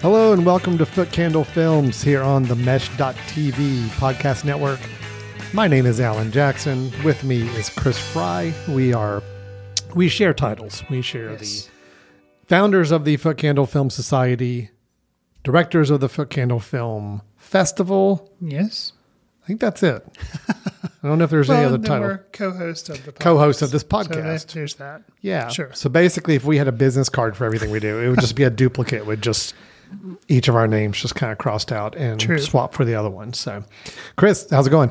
Hello and welcome to Footcandle Films here on the Mesh.tv podcast network. My name is Alan Jackson. With me is Chris Fry. We are we share titles. We share Yes. the founders of the Footcandle Film Society, directors of the Footcandle Film Festival. Yes. I think that's it. I don't know if there's any other title. we're co-host of the podcast. Co-host of this podcast. there- there's that. Yeah. Sure. So basically, if we had a business card for everything we do, it would just be a duplicate with just each of our names just kind of crossed out and True. swap for the other one. So, Chris, how's it going?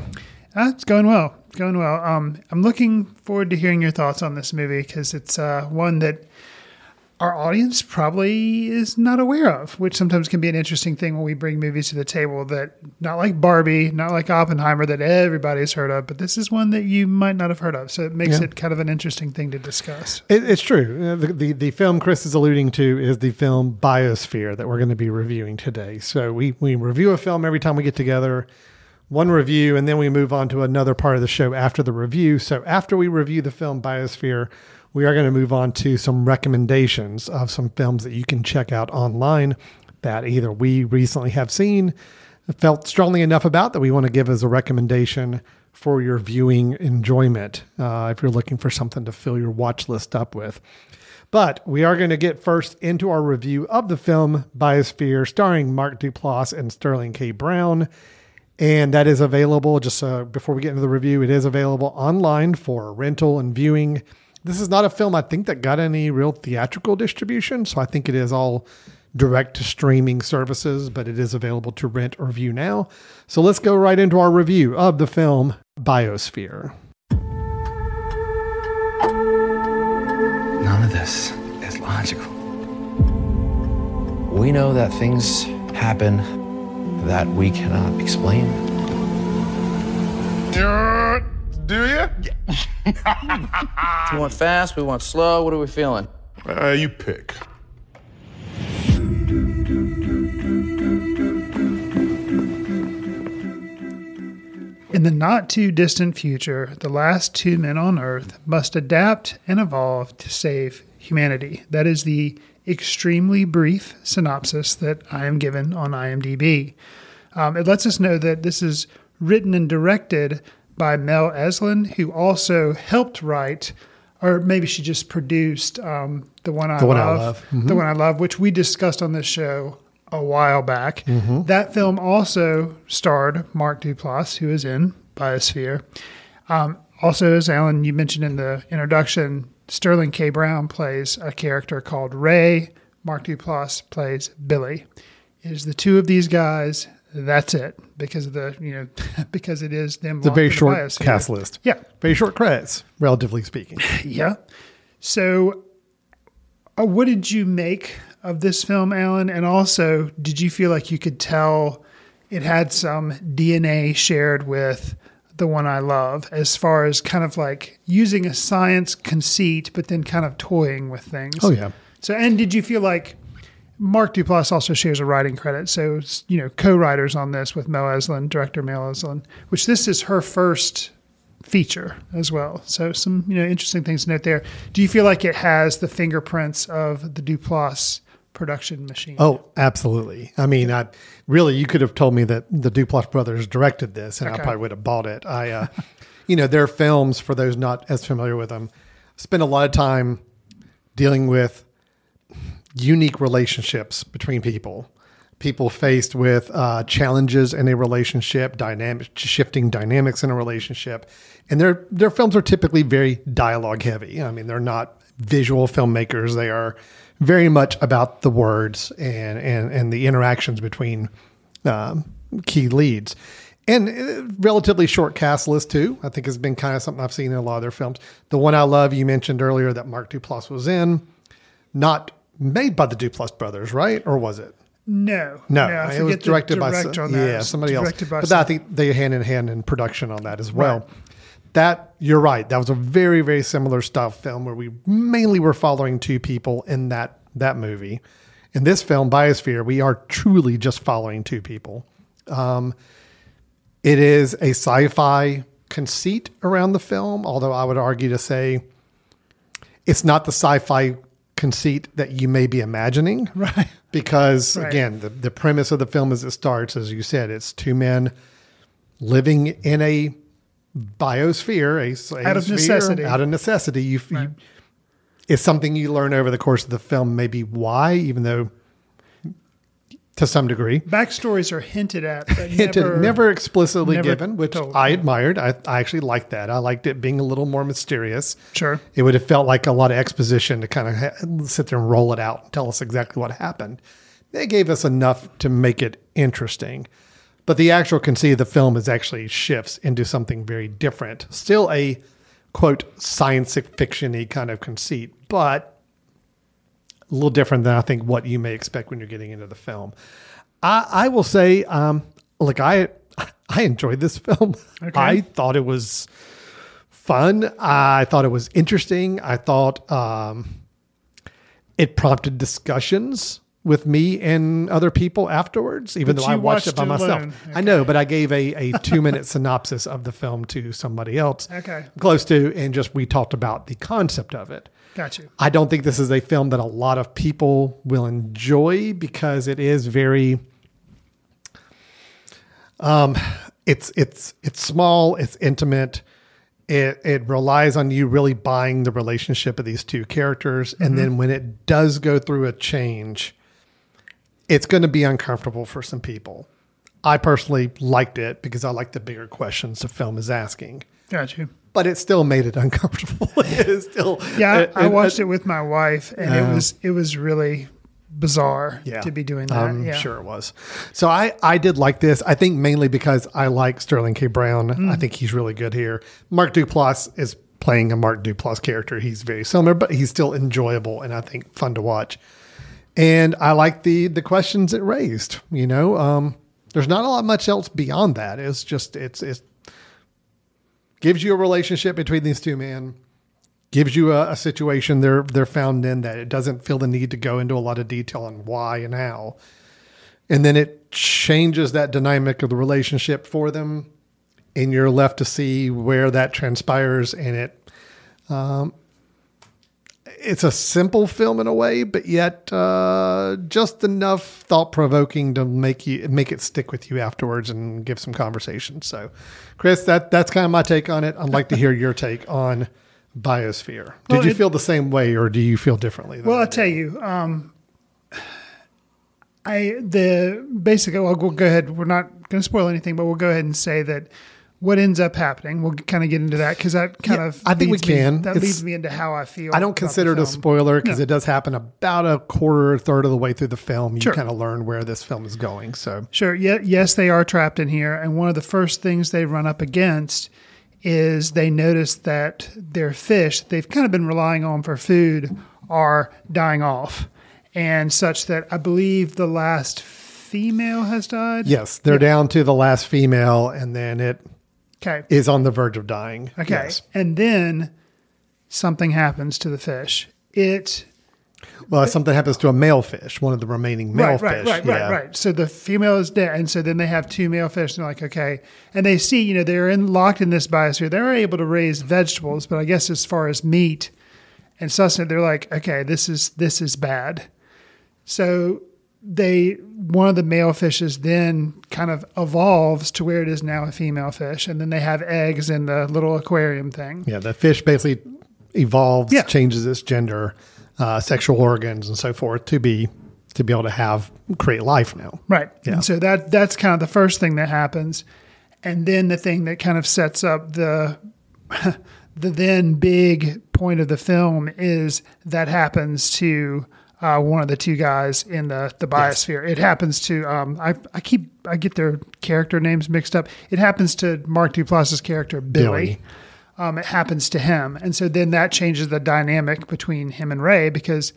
Uh, it's going well. It's going well. Um, I'm looking forward to hearing your thoughts on this movie because it's uh, one that our audience probably is not aware of, which sometimes can be an interesting thing when we bring movies to the table that not like Barbie, not like Oppenheimer that everybody's heard of, but this is one that you might not have heard of. So it makes Yeah. it kind of an interesting thing to discuss. It, it's true. Uh, The, the the film Chris is alluding to is the film Biosphere that we're going to be reviewing today. So we we review a film every time we get together, one review, and then we move on to another part of the show after the review. So after we review the film Biosphere, we are going to move on to some recommendations of some films that you can check out online that either we recently have seen, felt strongly enough about that we want to give as a recommendation for your viewing enjoyment uh, if you're looking for something to fill your watch list up with. But we are going to get first into our review of the film Biosphere, starring Mark Duplass and Sterling K. Brown. And that is available, just uh, before we get into the review, it is available online for rental and viewing. This is not a film I think that got any real theatrical distribution. So I think it is all direct to streaming services, but it is available to rent or view now. So let's go right into our review of the film Biosphere. None of this is logical. We know that things happen that we cannot explain. Uh, Do you? We want fast, we want slow. What are we feeling? Uh, you pick. In the not too distant future, the last two men on Earth must adapt and evolve to save humanity. That is the extremely brief synopsis that I am given on IMDb. Um, it lets us know that this is written and directed by Mel Eslyn, who also helped write, or maybe she just produced um, the one I The One I love, Love. the one I love, which we discussed on this show a while back. That film also starred Mark Duplass, who is in Biosphere. Um, also, as Alan you mentioned in the introduction, Sterling K. Brown plays a character called Ray. Mark Duplass plays Billy. It is the two of these guys. That's it because of the you know because it is them. It's a very the short Biosphere. cast list. Yeah, Very short credits, relatively speaking. yeah. So, uh, what did you make of this film, Alan? And also, did you feel like you could tell it had some DNA shared with the one I love, as far as kind of like using a science conceit, but then kind of toying with things? Oh, yeah. So, and did you feel like Mark Duplass also shares a writing credit? So, you know, co-writers on this with Mel Eslyn, director Mel Eslyn, which this is her first feature as well. So, some you know interesting things to note there. Do you feel like it has the fingerprints of the Duplass production machine? Oh, absolutely. I mean, I really, you could have told me that the Duplass brothers directed this, and I probably would have bought it. I, uh, you know, their films, for those not as familiar with them, spend a lot of time dealing with unique relationships between people. People faced with uh, challenges in a relationship, dynamic shifting dynamics in a relationship, and their their films are typically very dialogue heavy. I mean, they're not visual filmmakers; they are very much about the words and and and the interactions between um, key leads. And uh, relatively short cast list too. I think has been kind of something I've seen in a lot of their films. The one I love you mentioned earlier that Mark Duplass was in. not made by the Duplass brothers, right? Or was it? No, No, I it was directed by some- yeah somebody else. But some- I think they hand in hand in production on that as well. Right. That you're right. That was a very very similar style film where we mainly were following two people in that that movie. In this film, Biosphere, we are truly just following two people. Um, it is a sci-fi conceit around the film, although I would argue to say it's not the sci-fi conceit that you may be imagining. Right. Because Right. again, the, the premise of the film as it starts, as you said, it's two men living in a biosphere, a, a Out of sphere, necessity. Out of necessity. You, Right. you, it's something you learn over the course of the film, maybe why, even though to some degree. Backstories are hinted at, but Hinted, never, never, explicitly never given, which told, I admired. I, I actually liked that. I liked it being a little more mysterious. Sure. It would have felt like a lot of exposition to kind of ha- sit there and roll it out and tell us exactly what happened. They gave us enough to make it interesting. But the actual conceit of the film is actually shifts into something very different. Still a quote science fiction y kind of conceit, but a little different than I think what you may expect when you're getting into the film. I, I will say, um, look, I I enjoyed this film. Okay. I thought it was fun. I thought it was interesting. I thought um, it prompted discussions with me and other people afterwards, even But though I you watched it by myself. alone. I know, but I gave a, a two minute synopsis of the film to somebody else Okay. close to, and just we talked about the concept of it. Got you. I don't think this is a film that a lot of people will enjoy because it is very um it's it's it's small, it's intimate. It it relies on you really buying the relationship of these two characters and then when it does go through a change, it's going to be uncomfortable for some people. I personally liked it because I like the bigger questions the film is asking. Got you. But it still made it uncomfortable. it is still Yeah, I, watched it with my wife, and it was it was really bizarre yeah, to be doing that. I'm yeah. sure it was. So I, I did like this. I think mainly because I like Sterling K. Brown. Mm. I think he's really good here. Mark Duplass is playing a Mark Duplass character. He's very similar, but he's still enjoyable and I think fun to watch. And I like the the questions it raised. You know, um, there's not a lot much else beyond that. It's just it's it's gives you a relationship between these two men gives you a, a situation they're they're found in that it doesn't feel the need to go into a lot of detail on why and how. And then it changes that dynamic of the relationship for them and you're left to see where that transpires and it um, it's a simple film in a way but yet uh, just enough thought-provoking to make you make it stick with you afterwards and give some conversation so chris that that's kind of my take on it i'd like to hear your take on biosphere did Well, you it- feel the same way or do you feel differently Well, I'll tell you. Um, I the basically. Well, we'll go ahead. We're not going to spoil anything, but we'll go ahead and say that what ends up happening. We'll kind of get into that because that kind Yeah, of I think we leads me- can. that It's- leads me into how I feel. I don't consider it a spoiler because No. it does happen about a quarter, third of the way through the film. You Sure. kind of learn where this film is going. So Sure. Yeah, yes, they are trapped in here. And one of the first things they run up against is they notice that their fish they've kind of been relying on for food are dying off. And such that I believe the last female has died. yes, they're down to the last female, and then it Okay. is on the verge of dying. Okay. Yes. And then something happens to the fish. It Well, something happens to a male fish, one of the remaining male right, right, fish. right, yeah. right, right. So the female is dead, and so then they have two male fish, and they're like, okay, and they see, you know, they're in locked in this biosphere. They're able to raise vegetables, but I guess as far as meat and sustenance, they're like, okay, this is this is bad. So they one of the male fishes then kind of evolves to where it is now a female fish, and then they have eggs in the little aquarium thing. Yeah, the fish basically evolves, Yeah. changes its gender, uh, sexual organs, and so forth to be to be able to have create life now. Right. Yeah. And so that that's kind of the first thing that happens. And then the thing that kind of sets up the the then big point of the film is that happens to uh, one of the two guys in the the biosphere. It happens to um, I I keep I get their character names mixed up. It happens to Mark Duplass's character Billy. Billy. Um, it happens to him, and so then that changes the dynamic between him and Ray because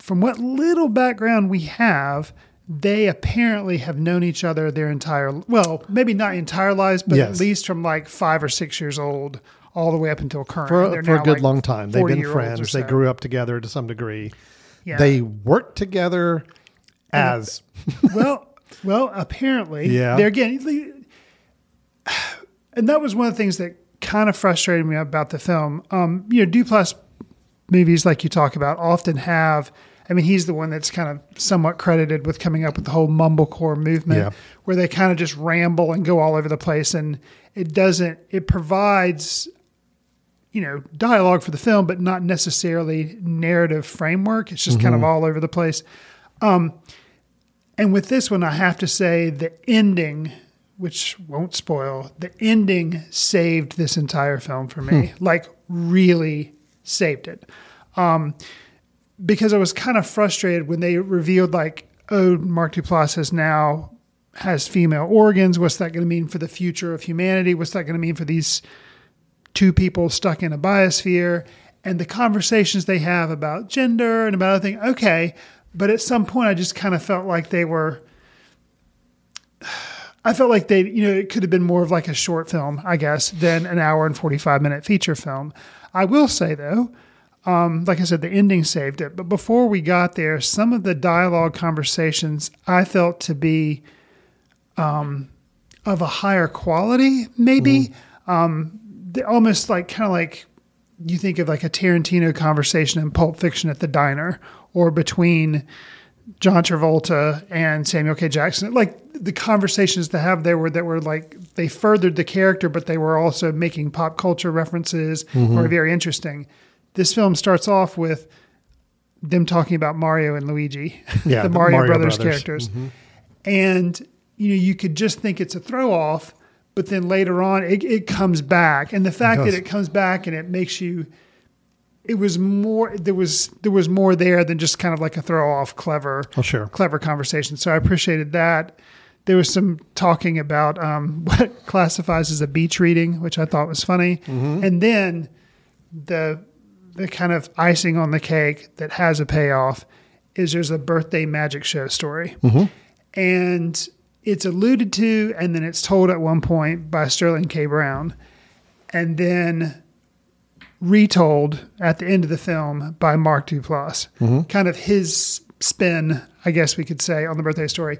from what little background we have, they apparently have known each other their entire well, maybe not entire lives, but Yes. at least from like five or six years old all the way up until current. for, for a good like, long time. They've been 40-year-olds friends. They grew up together to some degree. Yeah. They work together as well, well, apparently, Yeah. They're again, and that was one of the things that kind of frustrated me about the film. Um, you know, Duplass movies, like you talk about, often have. I mean, he's the one that's kind of somewhat credited with coming up with the whole mumblecore movement, Yeah. where they kind of just ramble and go all over the place, and it doesn't. It provides you know dialogue for the film but not necessarily narrative framework. It's just kind of all over the place. Um and with this one i have to say the ending which won't spoil the ending saved this entire film for me. Like really saved it. Um because i was kind of frustrated when they revealed like oh mark duplass has now has female organs. What's that going to mean for the future of humanity? What's that going to mean for these two people stuck in a biosphere and the conversations they have about gender and about other things. Okay. But at some point, I just kind of felt like they were. I felt like they, you know, it could have been more of like a short film, I guess, than an hour and 45 minute feature film. I will say, though, um, like I said, the ending saved it. But before we got there, some of the dialogue conversations I felt to be um, of a higher quality, maybe. Um, they almost like kind of like you think of like a Tarantino conversation in Pulp Fiction at the diner or between John Travolta and Samuel K. Jackson. Like the conversations they have there were that were like they furthered the character, but they were also making pop culture references mm-hmm. or very interesting. This film starts off with them talking about Mario and Luigi, Yeah, the the Mario, Mario Brothers, Brothers. characters. Mm-hmm. And you know, you could just think it's a throw off, but then later on it, it comes back. And the fact that it comes back and it makes you it was more there was there was more there than just kind of like a throw off clever Oh, sure. clever conversation. So I appreciated that. There was some talking about um, what classifies as a beach reading, which I thought was funny. And then the the kind of icing on the cake that has a payoff is there's a birthday magic show story. And it's alluded to and then it's told at one point by Sterling K. Brown. And then retold at the end of the film by Mark Duplass. Mm-hmm. Kind of his spin, I guess we could say, on the birthday story.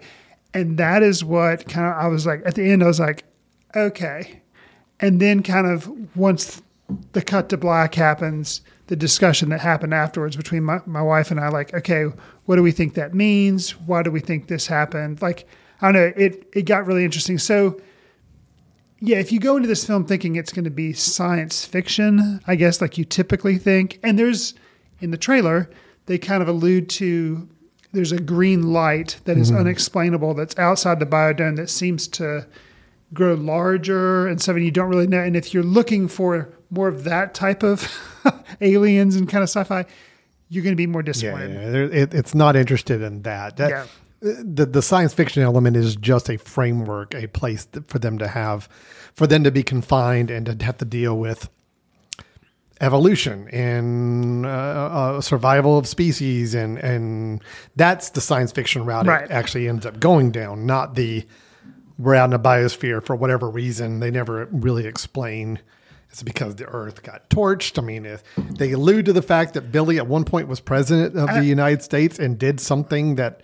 And that is what kind of I was like at the end I was like, okay. And then kind of once the cut to black happens, the discussion that happened afterwards between my, my wife and I, like, okay, what do we think that means? Why do we think this happened? Like, I don't know, it it got really interesting. So yeah, if you go into this film thinking it's going to be science fiction, I guess like you typically think, and there's in the trailer, they kind of allude to there's a green light that is mm-hmm. unexplainable that's outside the biodome that seems to grow larger and something you don't really know. And if you're looking for more of that type of aliens and kind of sci-fi, you're going to be more Yeah, disappointed. yeah. There- It, it's not interested in that. That- Yeah. The the science fiction element is just a framework, a place for them to have, for them to be confined and to have to deal with evolution and uh, uh, survival of species, and and that's the science fiction route Right. it actually ends up going down, not the we're out in a biosphere for whatever reason they never really explain. It's because the Earth got torched. I mean, if they allude to the fact that Billy at one point was president of the United States and did something that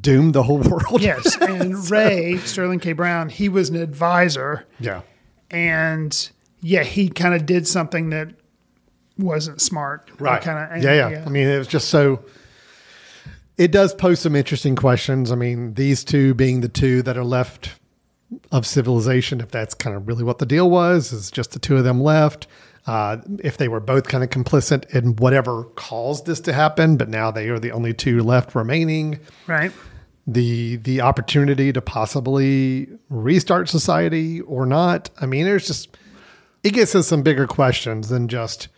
doomed the whole world. Yes, and Ray Sterling K. Brown, he was an advisor yeah. and yeah, he kind of did something that wasn't smart. Right. Kind of. yeah, yeah, I mean, it was just so. It does pose some interesting questions. I mean, these two being the two that are left of civilization, if that's kind of really what the deal was, is just the two of them left. Uh, if they were both kind of complicit in whatever caused this to happen, but now they are the only two left remaining. right. the the opportunity to possibly restart society or not. I mean, there's just it gets us some bigger questions than just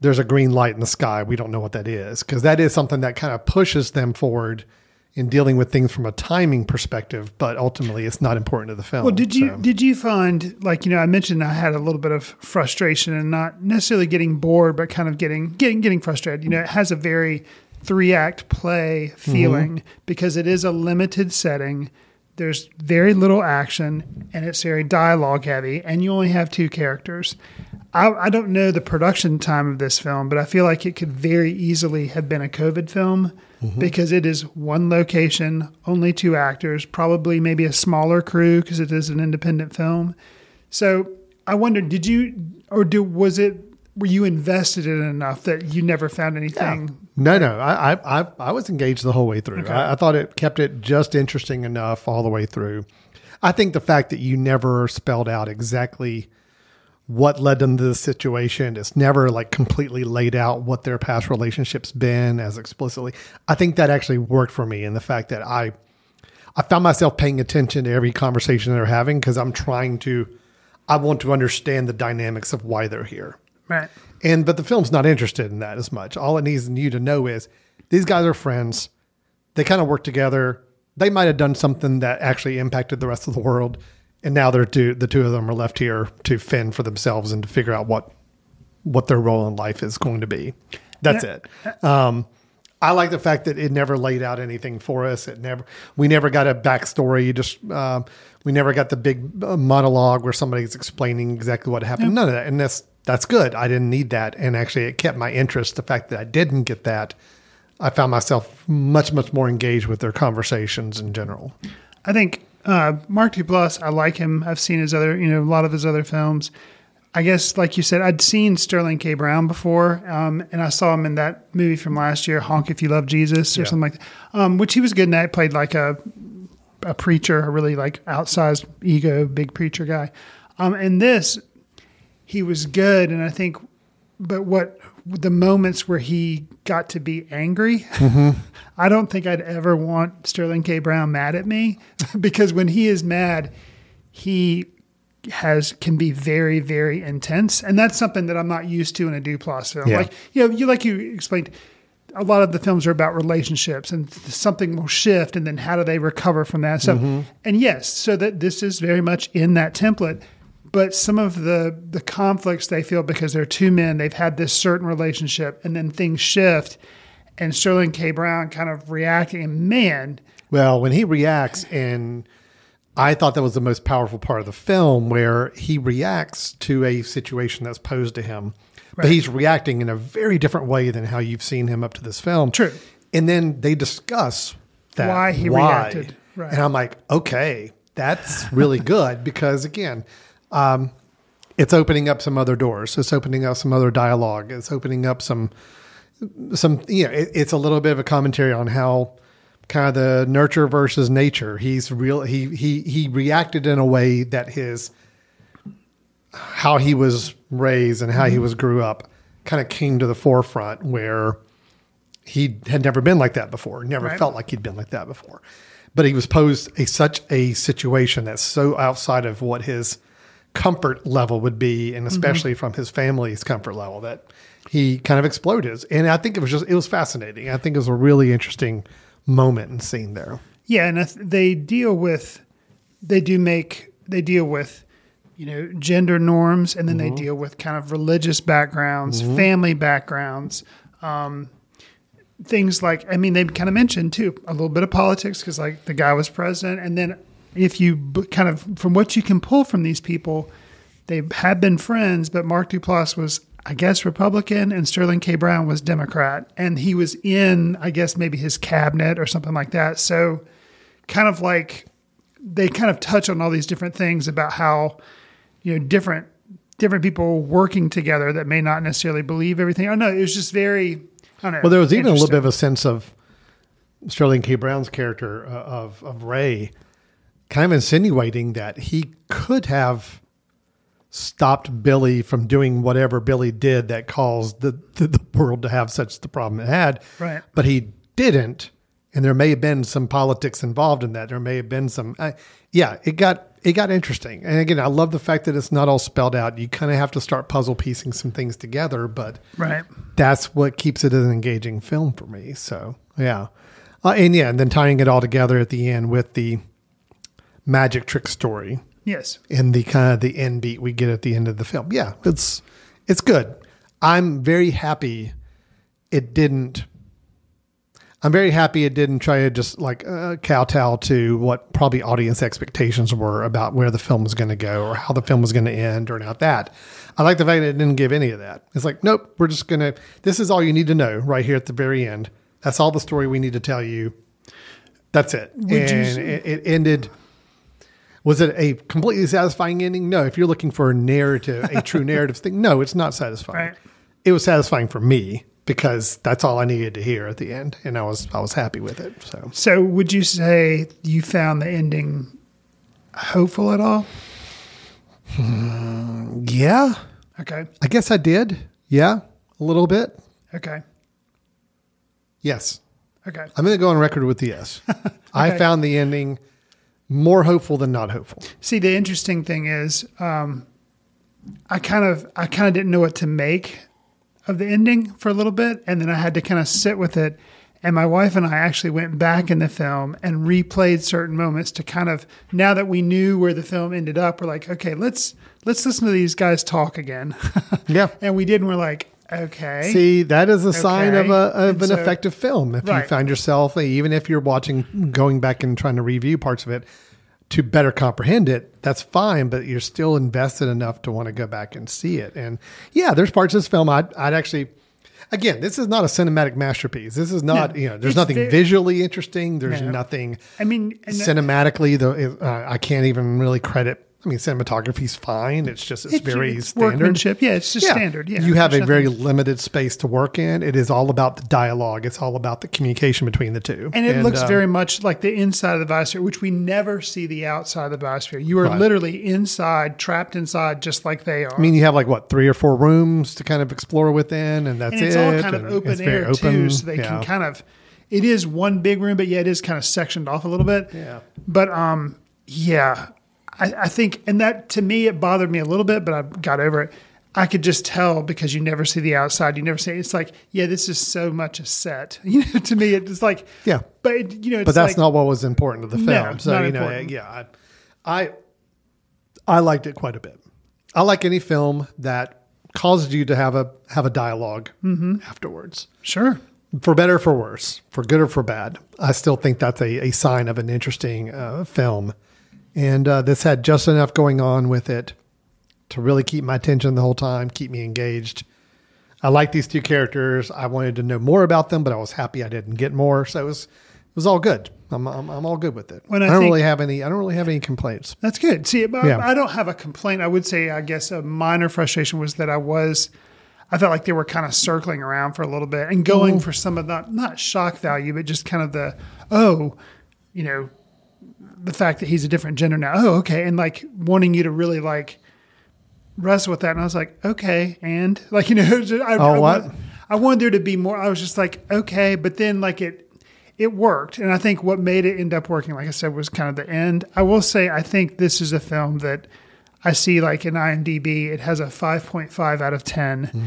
there's a green light in the sky. We don't know what that is because that is something that kind of pushes them forward in dealing with things from a timing perspective. But ultimately, it's not important to the film. Well, did you so. did you find like you know I mentioned I had a little bit of frustration and not necessarily getting bored, but kind of getting getting getting frustrated. You know, it has a very three act play mm-hmm. feeling because it is a limited setting. There's very little action and it's very dialogue heavy, and you only have two characters. I, I don't know the production time of this film, but I feel like it could very easily have been a COVID film mm-hmm. because it is one location, only two actors, probably maybe a smaller crew because it is an independent film. So I wonder, did you or do was it were you invested in enough that you never found anything? No, no, I, I, I, I was engaged the whole way through. I, I thought it kept it just interesting enough all the way through. I think the fact that you never spelled out exactly what led them to this situation, it's never like completely laid out what their past relationships been as explicitly. I think that actually worked for me, and the fact that I, I found myself paying attention to every conversation they're having because I'm trying to, I want to understand the dynamics of why they're here. Right. And but the film's not interested in that as much. All it needs you to know is these guys are friends. They kind of work together. They might have done something that actually impacted the rest of the world, and now they're two. The two of them are left here to fend for themselves and to figure out what what their role in life is going to be. That's Yeah. it. Um, I like the fact that it never laid out anything for us. It never, we never got a backstory. You just, um, we never got the big uh, monologue where somebody's explaining exactly what happened. None of that, and that's that's good. I didn't need that, and actually, it kept my interest. The fact that I didn't get that, I found myself much much more engaged with their conversations in general. I think uh, Mark Duplass, I like him. I've seen his other, you know, a lot of his other films. I guess, like you said, I'd seen Sterling K. Brown before, um, and I saw him in that movie from last year, "Honk If You Love Jesus" or Yeah. something like that, um, which he was good in. That played like a a preacher, a really like outsized ego, big preacher guy. Um, and this, he was good, and I think, but what the moments where he got to be angry, mm-hmm. I don't think I'd ever want Sterling K. Brown mad at me because when he is mad, he has can be very very intense, and that's something that I'm not used to in a Duplass film. Yeah. Like you know, you like you explained. A lot of the films are about relationships, and something will shift, and then how do they recover from that? So, mm-hmm. and yes, so that this is very much in that template but some of the the conflicts they feel because they're two men they've had this certain relationship and then things shift and sterling k brown kind of reacting and man Well, when he reacts, and I thought that was the most powerful part of the film, where he reacts to a situation that's posed to him, but he's reacting in a very different way than how you've seen him up to this film. True. And then they discuss that Why he reacted. Right. and I'm like, okay, that's really good because again, um, it's opening up some other doors. It's opening up some other dialogue. It's opening up some some you know it, it's a little bit of a commentary on how kind of the nurture versus nature he's real he he he reacted in a way that his how he was raised and how he was grew up kind of came to the forefront where he had never been like that before never Right. felt like he'd been like that before but he was posed a such a situation that's so outside of what his comfort level would be and mm-hmm. especially from his family's comfort level that he kind of exploded and i think it was just it was fascinating. I think it was a really interesting moment and scene there. Yeah and they deal with they do make they deal with you know gender norms and then they mm-hmm. deal with kind of religious backgrounds mm-hmm. family backgrounds um, things like i mean they kind of mentioned too a little bit of politics because like the guy was president and then if you b- kind of from what you can pull from these people they had been friends but mark duplass was i guess republican and sterling k brown was democrat and he was in i guess maybe his cabinet or something like that so kind of like they kind of touch on all these different things about how you know different different people working together that may not necessarily believe everything. I don't know. It was just very. I don't know. Well, there was even a little bit of a sense of Sterling K. Brown's character uh, of of Ray, kind of insinuating that he could have stopped Billy from doing whatever Billy did that caused the the, the world to have such the problem it had. Right. But he didn't, and there may have been some politics involved in that. There may have been some. Uh, yeah, it got it got interesting. And again, I love the fact that it's not all spelled out. You kind of have to start puzzle piecing some things together, but right. that's what keeps it an engaging film for me. So yeah, uh, and yeah, and then tying it all together at the end with the magic trick story Yes. and the kind of the end beat we get at the end of the film. Yeah, it's it's good. I'm very happy it didn't I'm very happy it didn't try to just like uh, kowtow to what probably audience expectations were about where the film was going to go or how the film was going to end or not that. I like the fact that it didn't give any of that. It's like, nope, we're just going to, this is all you need to know right here at the very end. That's all the story we need to tell you. That's it. Would and s- it, it ended. Was it a completely satisfying ending? No. If you're looking for a narrative, a true narrative thing, no, it's not satisfying. Right. It was satisfying for me because that's all I needed to hear at the end, and I was I was happy with it. So So, would you say you found the ending hopeful at all? Hmm, yeah, Okay. I guess I did. Yeah, a little bit. Okay. Yes, Okay. I'm going to go on record with the yes. I found the ending more hopeful than not hopeful. See, the interesting thing is, um, I kind of, I kind of didn't know what to make of the ending for a little bit, and then I had to kind of sit with it. And my wife and I actually went back in the film and replayed certain moments to kind of now that we knew where the film ended up, we're like, okay, let's let's listen to these guys talk again. Yeah. and we did, and we're like, okay, See, that is a sign of, a, of an so- effective film. If you find yourself, even if you're watching, going back and trying to review parts of it to better comprehend it, that's fine, but you're still invested enough to want to go back and see it. And yeah, there's parts of this film I'd, I'd actually, again, this is not a cinematic masterpiece. This is not, No, you know, there's nothing ve- visually interesting. There's No. nothing I mean, cinematically, though, uh, I can't even really credit. I mean, cinematography's fine. It's just, it's, very it's standard. workmanship. Yeah, it's just standard. Yeah, you have a There's very limited space to work in. It is all about the dialogue. It's all about the communication between the two. And it looks um, very much like the inside of the biosphere, which we never see the outside of the biosphere. You are Right. literally inside, trapped inside, just like they are. I mean, you have like what three or four rooms to kind of explore within, and that's it and it's it. all kind of open it's air too, so they Yeah. can kind of. It is one big room, but yeah, it is kind of sectioned off a little bit. Yeah. But um, yeah, I, I think, and that to me, it bothered me a little bit, but I got over it. I could just tell because you never see the outside. You never see. It's like, yeah, this is so much a set. You know, to me, it's like, Yeah. but it, you know, it's but that's like, not what was important to the No, film. so not you know, important. yeah, I, I, I liked it quite a bit. I like any film that causes you to have a have a dialog Mm-hmm. afterwards. sure. for better or for worse, for good or for bad. I still think that's a, a sign of an interesting uh, film. And uh, this had just enough going on with it to really keep my attention the whole time, keep me engaged. I like these two characters. I wanted to know more about them, but I was happy I didn't get more. So it was it was all good. I'm I'm, I'm all good with it. When I, I don't think- really have any. I don't really have any complaints. That's good. See, but Yeah. I don't have a complaint. I would say, I guess, a minor frustration was that I was, I felt like they were kind of circling around for a little bit and going Mm-hmm. for some of the not shock value, but just kind of the oh, you know, the fact that he's a different gender now. Oh, okay, and like wanting you to really like wrestle with that. And I was like, okay, and like you know, I, Oh, I what? I wanted there to be more. I was just like, okay, but then like it it worked. And I think what made it end up working, like I said, was kind of the end. I will say I think this is a film that I see like in IMDb, it has a 5.5 out of 10. Hmm.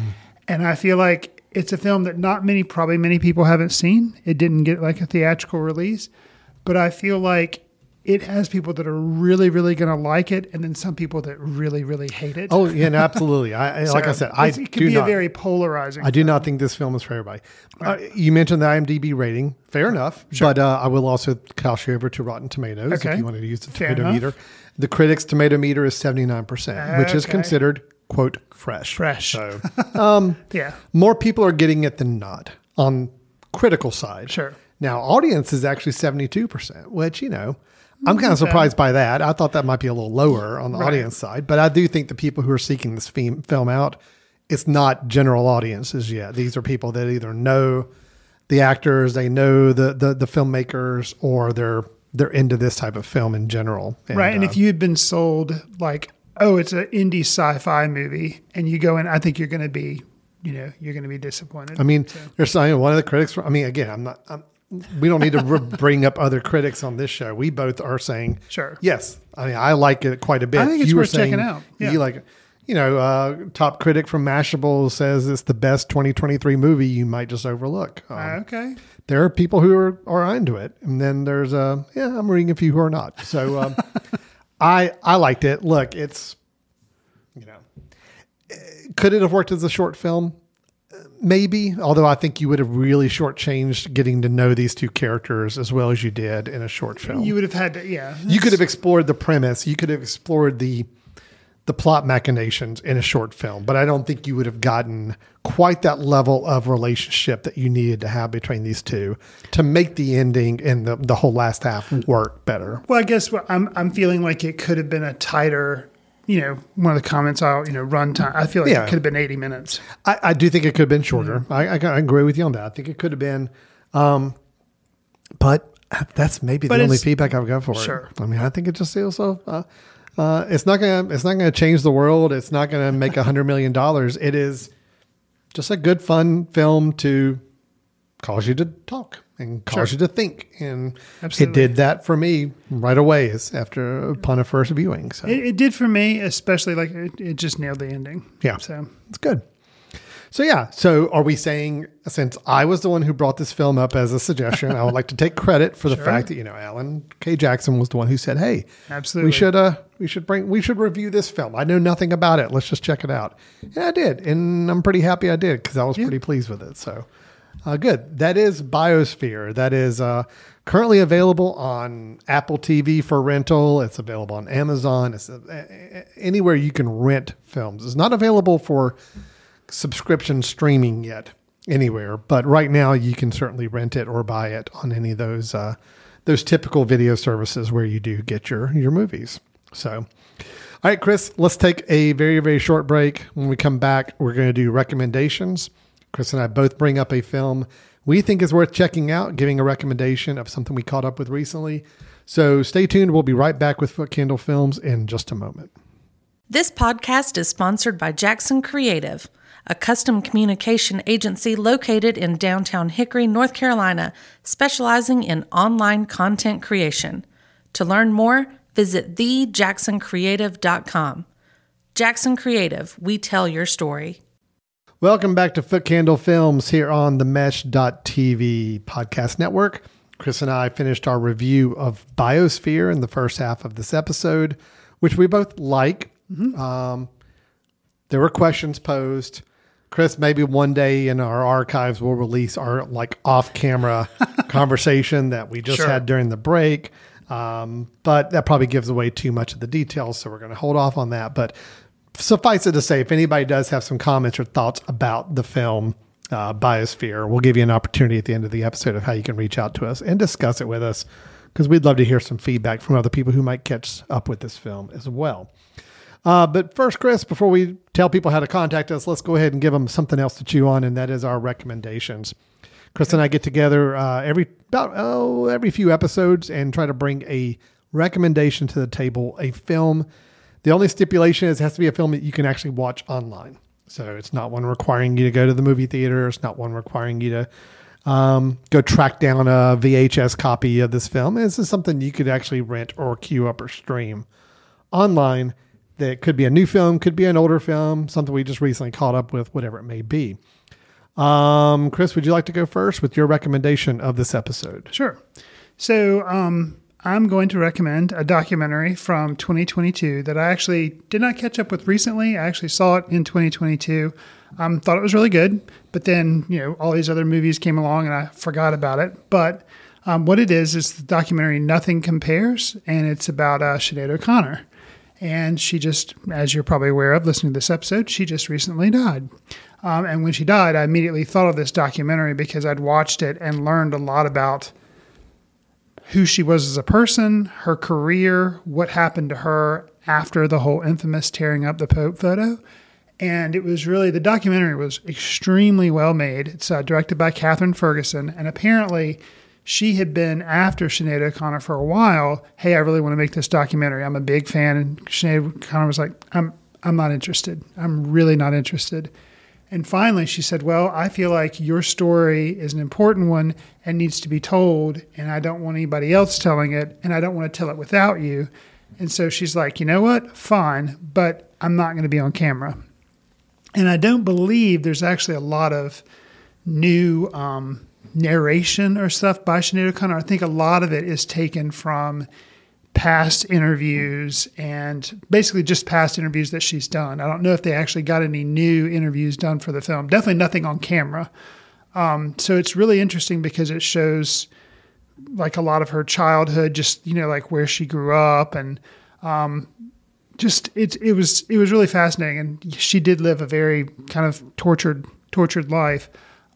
And I feel like it's a film that not many, probably many people haven't seen. It didn't get like a theatrical release, but I feel like it has people that are really, really going to like it, and then some people that really, really hate it. Oh yeah, no, absolutely. I, I like I said, I it could be not. a very polarizing. I do not think this film is for everybody. Uh, you mentioned the IMDb rating. Fair enough. But uh, I will also toss you over to Rotten Tomatoes if you wanted to use the Fair tomato enough. meter. The critics' tomato meter is 79%, which is considered, quote, fresh. Fresh. So yeah, more people are getting it than not on critical side. Sure. Now, audience is actually 72%, which, you know, I'm kind of surprised by that. I thought that might be a little lower on the Right. audience side, but I do think the people who are seeking this film out, it's not general audiences yet. These are people that either know the actors, they know the the, the filmmakers, or they're they're into this type of film in general. right. And uh, if you had been sold like, oh, it's an indie sci-fi movie, and you go in, I think you're going to be, you know, you're going to be disappointed. I mean, there's saying one of the critics. I mean, again, I'm not. I'm, we don't need to re- bring up other critics on this show. We both are saying, Sure. yes. I mean, I like it quite a bit. I think it's You worth checking out. Yeah. You like, it. you know, uh, top critic from Mashable says it's the best 2023 movie. You might just overlook. Um, okay. there are people who are, are into it, and then there's uh, yeah, I'm reading a few who are not. So um, I I liked it. Look, it's you know, eh, could it have worked as a short film? Maybe. Although I think you would have really shortchanged getting to know these two characters as well as you did in a short film. You would have had to, yeah. you could have explored the premise. You could have explored the the plot machinations in a short film, but I don't think you would have gotten quite that level of relationship that you needed to have between these two to make the ending and the, the whole last half work better. Well, I guess what I'm I'm feeling like it could have been a tighter. You know, one of the comments I'll you know run time. I feel like Yeah. it could have been 80 minutes. I, I do think it could have been shorter. I, I, I agree with you on that. I think it could have been, um, but that's maybe But the only feedback I've got for it. Sure. it. I mean, I think it just feels so. Uh, uh, it's not gonna. It's not gonna change the world. It's not gonna make a hundred million dollars. It is just a good, fun film to cause you to talk and cause you to think. And Absolutely. it did that for me right away after upon a first viewing. So It, it did for me, especially like it, it just nailed the ending. Yeah. So It's good. So yeah, so are we saying since I was the one who brought this film up as a suggestion, I would like to take credit for the Sure. fact that you know Alan K. Jackson was the one who said, "Hey, Absolutely. we should uh we should bring we should review this film. I know nothing about it. Let's just check it out." And I did, and I'm pretty happy I did because I was pretty pleased with it. So uh, good. That is Biosphere. That is uh, currently available on Apple TV for rental. It's available on Amazon. It's uh, anywhere you can rent films. It's not available for subscription streaming yet anywhere, but right now you can certainly rent it or buy it on any of those uh, those typical video services where you do get your your movies. So. All right, Chris, let's take a very, very short break. When we come back, we're going to do recommendations. Chris and I both bring up a film we think is worth checking out, giving a recommendation of something we caught up with recently. So stay tuned. We'll be right back with Footcandle Films in just a moment. This podcast is sponsored by Jackson Creative, a custom communication agency located in downtown Hickory, North Carolina, specializing in online content creation. To learn more, visit thejacksoncreative.com. Jackson Creative, we tell your story. Welcome back to Footcandle Films here on the Mesh.tv podcast network. Chris and I finished our review of Biosphere in the first half of this episode, which we both like. Um, there were questions posed. Chris, maybe one day in our archives we'll release our like off-camera conversation that we just Sure. had during the break. Um, but that probably gives away too much of the details, so we're going to hold off on that. But suffice it to say, if anybody does have some comments or thoughts about the film uh, Biosphere, we'll give you an opportunity at the end of the episode of how you can reach out to us and discuss it with us because we'd love to hear some feedback from other people who might catch up with this film as well. Uh, but first, Chris, before we tell people how to contact us, let's go ahead and give them something else to chew on, and that is our recommendations. Chris and I get together uh, every about oh every few episodes and try to bring a recommendation to the table, a film. The only stipulation is it has to be a film that you can actually watch online. So it's not one requiring you to go to the movie theater. It's not one requiring you to um, go track down a VHS copy of this film. This is something you could actually rent or queue up or stream online that could be a new film, could be an older film, something we just recently caught up with, whatever it may be. Um, Chris, would you like to go first with your recommendation of this episode? Sure. So um, I'm going to recommend a documentary from 2022 that I actually did not catch up with recently. I actually saw it in 2022. Um, thought it was really good, but then you know all these other movies came along and I forgot about it. But um, what it is is the documentary "Nothing Compares," and it's about uh, Sinead O'Connor. And she just, as you're probably aware of, listening to this episode, she just recently died. Um, and when she died, I immediately thought of this documentary because I'd watched it and learned a lot about who she was as a person, her career, what happened to her after the whole infamous tearing up the Pope photo. And it was really, the documentary was extremely well made. It's uh, directed by Kathryn Ferguson. And apparently, she had been after Sinead O'Connor for a while. Hey, I really want to make this documentary. I'm a big fan. And Sinead O'Connor was like, I'm, I'm not interested. I'm really not interested. And finally, she said, Well, I feel like your story is an important one and needs to be told, and I don't want anybody else telling it, and I don't want to tell it without you. And so she's like, You know what? Fine, but I'm not going to be on camera. And I don't believe there's actually a lot of new um, narration or stuff by Sinead O'Connor. I think a lot of it is taken from past interviews and basically just past interviews that she's done. I don't know if they actually got any new interviews done for the film. Definitely nothing on camera. Um, so it's really interesting because it shows like a lot of her childhood, just you know, like where she grew up, and um, just it it was it was really fascinating. And she did live a very kind of tortured tortured life.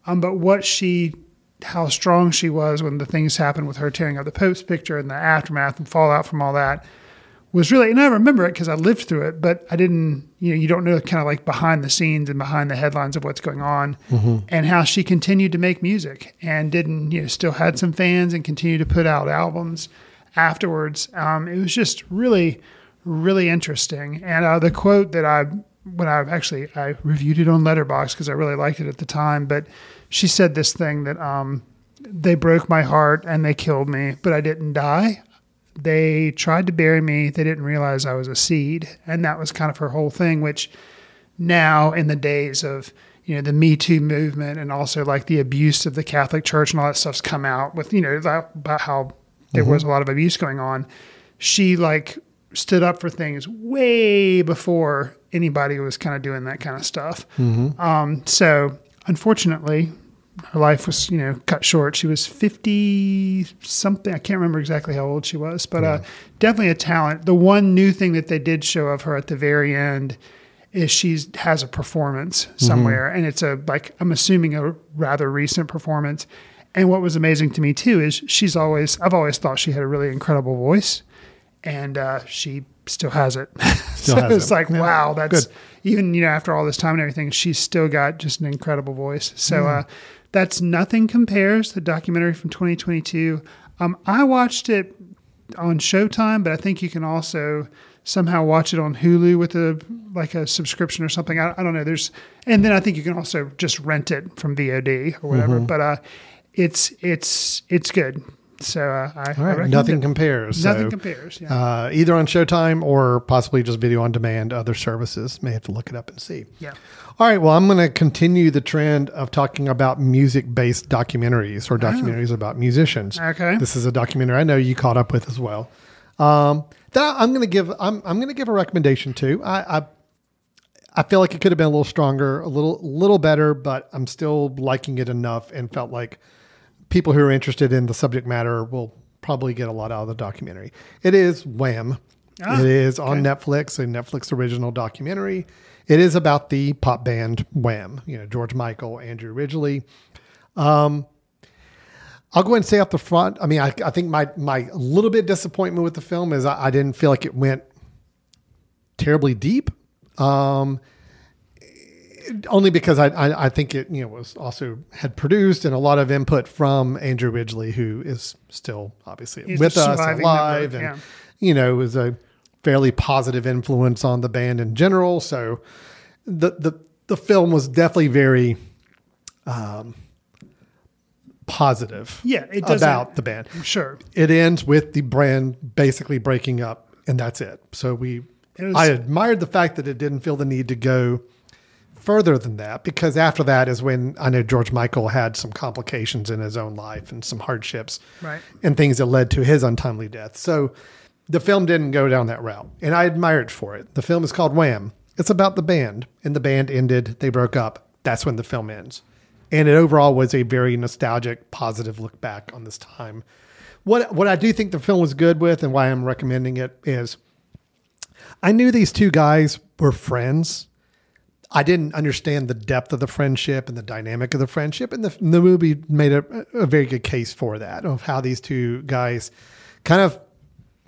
Um, but what she how strong she was when the things happened with her tearing up the Pope's picture and the aftermath and fallout from all that was really, and I remember it because I lived through it, but I didn't, you know, you don't know kind of like behind the scenes and behind the headlines of what's going on Mm-hmm. and how she continued to make music and didn't, you know, still had some fans and continued to put out albums afterwards. Um, it was just really, really interesting. And uh, the quote that I, when I actually, I reviewed it on Letterboxd because I really liked it at the time, but she said this thing that, um, they broke my heart and they killed me, but I didn't die they tried to bury me. They didn't realize I was a seed. And that was kind of her whole thing, which now in the days of, you know, the Me Too movement and also like the abuse of the Catholic Church and all that stuff's come out with, you know, about how there was a lot of abuse going on. She like stood up for things way before anybody was kind of doing that kind of stuff. Um, so unfortunately, her life was, you know, cut short. She was 50 something. I can't remember exactly how old she was, but uh, definitely a talent. The one new thing that they did show of her at the very end is she has a performance somewhere. And it's a, like, I'm assuming a rather recent performance. And what was amazing to me too is she's always, I've always thought she had a really incredible voice and uh, she still has it. so has it's it. like, Yeah. wow, that's Good. Even, you know, after all this time and everything, she's still got just an incredible voice. So Hmm. uh, that's Nothing Compares, the documentary from 2022. Um, I watched it on Showtime, but I think you can also somehow watch it on Hulu with a like a subscription or something. I, I don't know. There's and then I think you can also just rent it from VOD or whatever. Mm-hmm. But uh, it's it's it's good. So uh, I, I All right, recommend nothing it. compares. Nothing so, compares. Yeah. Uh, either on Showtime or possibly just video on demand. Other services may have to look it up and see. yeah. All right. Well, I'm going to continue the trend of talking about music based documentaries or documentaries about musicians. Okay. This is a documentary I know you caught up with as well. Um, that I'm going to give. I'm, I'm going to give a recommendation to. I, I I feel like it could have been a little stronger, a little little better, but I'm still liking it enough and felt like people who are interested in the subject matter will probably get a lot out of the documentary. It is Wham. Ah, it is on Netflix, a Netflix original documentary. It is about the pop band Wham. You know, George Michael, Andrew Ridgeley. Um, I'll go ahead and say up the front. I mean, I, I think my my little bit disappointment with the film is I, I didn't feel like it went terribly deep. Um, only because I, I I think it you know was also had produced and a lot of input from Andrew Ridgeley, who is still obviously He's with us alive, member, and yeah. you know was a fairly positive influence on the band in general. So the the the film was definitely very um, positive Yeah, it doesn't- about the band Sure. it ends with the brand basically breaking up and that's it so we was- i admired the fact that it didn't feel the need to go further than that because after that is when i know george michael had some complications in his own life and some hardships Right. and things that led to his untimely death. So the film didn't go down that route and i admired for it. The film is called wham! It's about the band and the band ended they broke up. That's when the film ends. And it overall was a very nostalgic positive look back on this time. What what I do think the film was good with and why I'm recommending it is I knew these two guys were friends. I didn't understand the depth of the friendship and the dynamic of the friendship, and the, the movie made a, a very good case for that of how these two guys kind of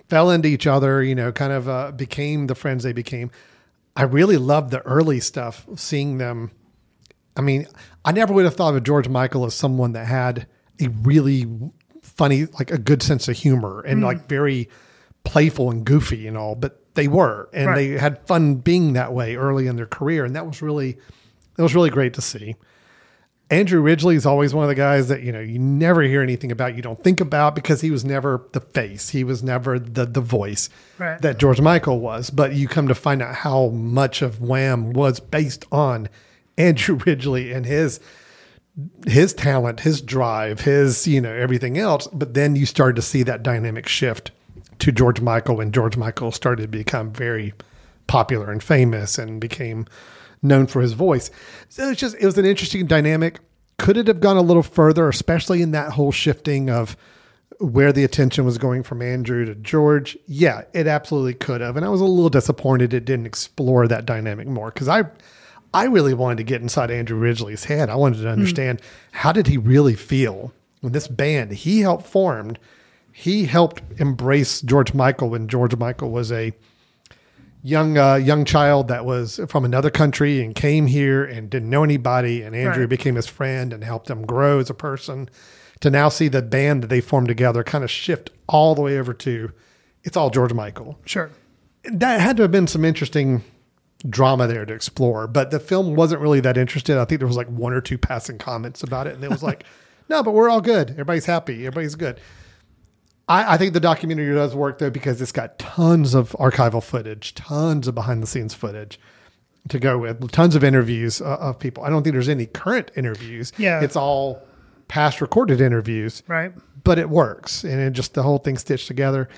fell into each other. You know, kind of uh, became the friends they became. I really loved the early stuff, seeing them I mean, I never would have thought of George Michael as someone that had a really funny, like a good sense of humor and like very playful and goofy and all, but they were, and Right. they had fun being that way early in their career. And that was really, that was really great to see. Andrew Ridgeley is always one of the guys that, you know, you never hear anything about, you don't think about because he was never the face. He was never the, the voice Right. that George Michael was. But you come to find out how much of Wham was based on Andrew Ridgeley and his his talent, his drive, his, you know, everything else. But then you started to see that dynamic shift to George Michael when George Michael started to become very popular and famous and became known for his voice. So it's just it was an interesting dynamic. Could it have gone a little further, especially in that whole shifting of where the attention was going from Andrew to George? Yeah, it absolutely could have. And I was a little disappointed it didn't explore that dynamic more because I I really wanted to get inside Andrew Ridgeley's head. I wanted to hmm. understand how did he really feel when this band he helped formed, he helped embrace George Michael when George Michael was a young uh, young child that was from another country and came here and didn't know anybody and Andrew Right. became his friend and helped him grow as a person to now see the band that they formed together kind of shift all the way over to it's all George Michael Sure. that had to have been some interesting drama there to explore, but the film wasn't really that interested. I think there was like one or two passing comments about it, and it was like, no, but we're all good. Everybody's happy. Everybody's good. I, I think the documentary does work though because it's got tons of archival footage, tons of behind the scenes footage to go with, tons of interviews uh, of people. I don't think there's any current interviews. Yeah. it's all past recorded interviews Right. but it works and it just the whole thing stitched together.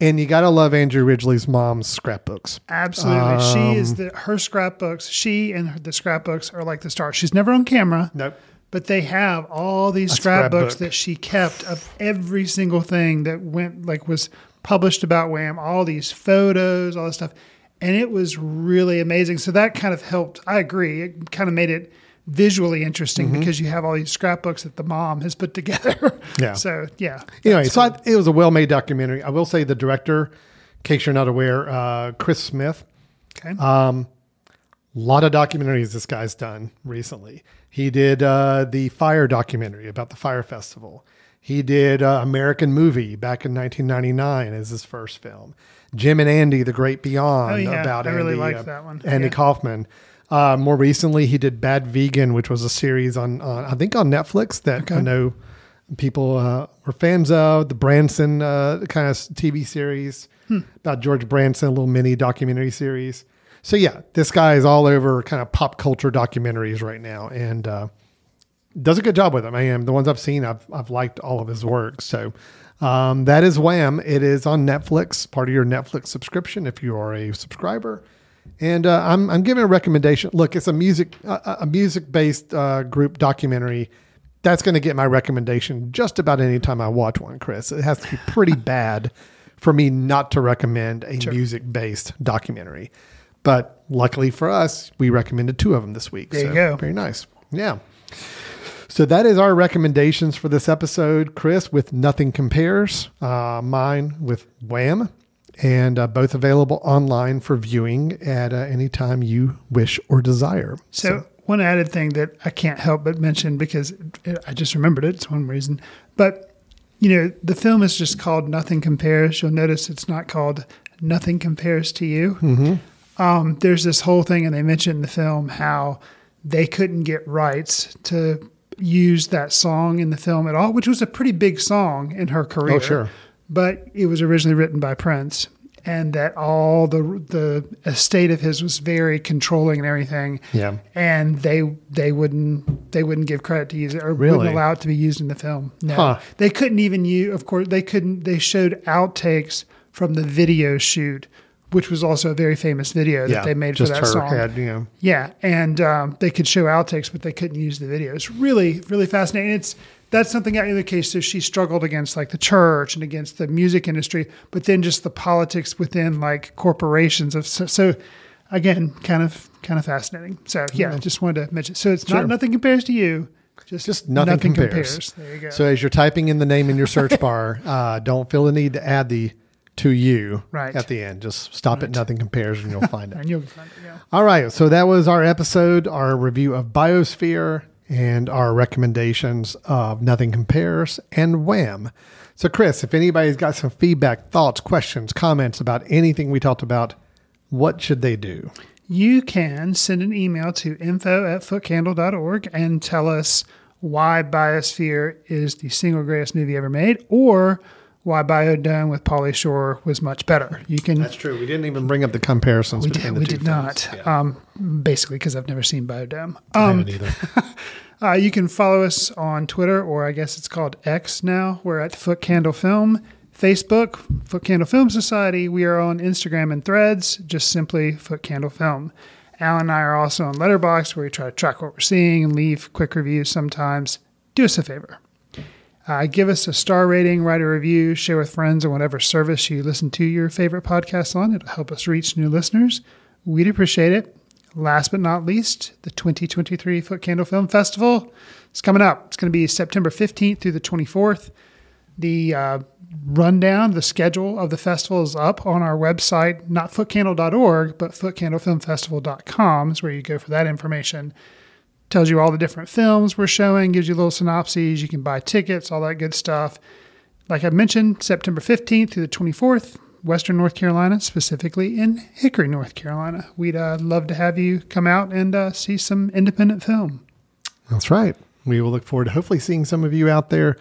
And you gotta love Andrew Ridgeley's mom's scrapbooks. Absolutely. she Um, is the her scrapbooks. She and her, the scrapbooks are like the stars. She's never on camera. Nope. But they have all these scrapbooks scrapbook. that she kept of every single thing that went like was published about Wham, all these photos, all this stuff. And it was really amazing. So that kind of helped. I agree. It kind of made it visually interesting Mm-hmm. because you have all these scrapbooks that the mom has put together. Yeah. So yeah. Anyway, so I, it was a well-made documentary. I will say the director, in case you're not aware, uh, Chris Smith. Okay. A lot of documentaries this guy's done recently. He did uh, the Fyre documentary about the Fyre Festival. He did uh, American Movie back in 1999 as his first film. Jim and Andy, The Great Beyond, Oh, yeah. about I really Andy, liked uh, that one. Andy Yeah. Kaufman. Uh, more recently, he did Bad Vegan, which was a series on, on I think on Netflix that I know people uh, were fans of. The Branson uh, kind of TV series Hmm. about George Branson, a little mini documentary series. So yeah, this guy is all over kind of pop culture documentaries right now, and uh, does a good job with them. I am the ones I've seen. I've I've liked all of his work. So um, that is Wham. It is on Netflix, part of your Netflix subscription if you are a subscriber. And uh, I'm I'm giving a recommendation. Look, it's a music a, a music based uh, group documentary. That's going to get my recommendation just about any time I watch one, Chris. It has to be pretty bad for me not to recommend a music based documentary. But luckily for us, we recommended two of them this week. There you go. Very nice. Yeah. So that is our recommendations for this episode, Chris, with Nothing Compares, uh, mine with Wham, and uh, both available online for viewing at uh, any time you wish or desire. So, one added thing that I can't help but mention because it, I just remembered it. It's one reason. But, you know, the film is just called Nothing Compares. You'll notice it's not called Nothing Compares to You. Mm-hmm. Um, there's this whole thing, and they mentioned in the film how they couldn't get rights to use that song in the film at all, which was a pretty big song in her career. Oh, sure. But it was originally written by Prince, and that all the the estate of his was very controlling and everything. Yeah. And they they wouldn't they wouldn't give credit to use it or Really? wouldn't allow it to be used in the film. No, Huh. they couldn't even use. Of course, they couldn't. They showed outtakes from the video shoot, which was also a very famous video that yeah, they made for that song. head, you know. Yeah, and um, they could show outtakes, but they couldn't use the video. It's really, really fascinating. It's that's something in the case. So she struggled against like the church and against the music industry, but then just the politics within like corporations of so. so again, kind of kind of fascinating. So yeah, I just wanted to mention. So it's Sure. not nothing compares to you. Just Just nothing, compares. There you go. So as you're typing in the name in your search bar, uh, don't feel the need to add the to you Right. at the end. Just stop at nothing compares and you'll find it. and you'll find it. Yeah. All right. So that was our episode, our review of Biosphere and our recommendations of Nothing Compares and Wham. So, Chris, if anybody's got some feedback, thoughts, questions, comments about anything we talked about, what should they do? You can send an email to info at footcandle.org and tell us why Biosphere is the single greatest movie ever made or why Biodome with Pauly Shore was much better. You can. That's true. We didn't even bring up the comparisons we between did, the we did not. Um, basically, because I've never seen Biodome. I Um, haven't either. uh, you can follow us on Twitter, or I guess it's called X now. We're at Footcandle Film. Facebook, Footcandle Film Society. We are on Instagram and threads, just simply Footcandle Film. Al and I are also on Letterboxd, where we try to track what we're seeing and leave quick reviews sometimes. Do us a favor. Uh, give us a star rating, write a review, share with friends on whatever service you listen to your favorite podcast on. It'll help us reach new listeners. We'd appreciate it. Last but not least, the 2023 Footcandle Film Festival is coming up. It's going to be September 15th through the 24th. The uh, rundown, the schedule of the festival is up on our website, not footcandle.org, but footcandlefilmfestival.com is where you go for that information. Tells you all the different films we're showing, gives you little synopses. You can buy tickets, all that good stuff. Like I mentioned, September 15th through the 24th, Western North Carolina, specifically in Hickory, North Carolina. We'd uh, love to have you come out and uh, see some independent film. That's right. We will look forward to hopefully seeing some of you out there.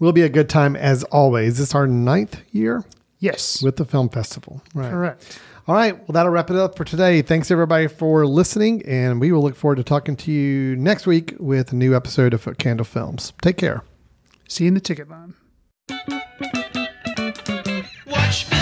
Will be a good time as always. This is our ninth year Yes, with the film festival. Right. correct. All right. Well, that'll wrap it up for today. Thanks everybody for listening, and we will look forward to talking to you next week with a new episode of Footcandle Films. Take care. See you in the ticket line. Watch films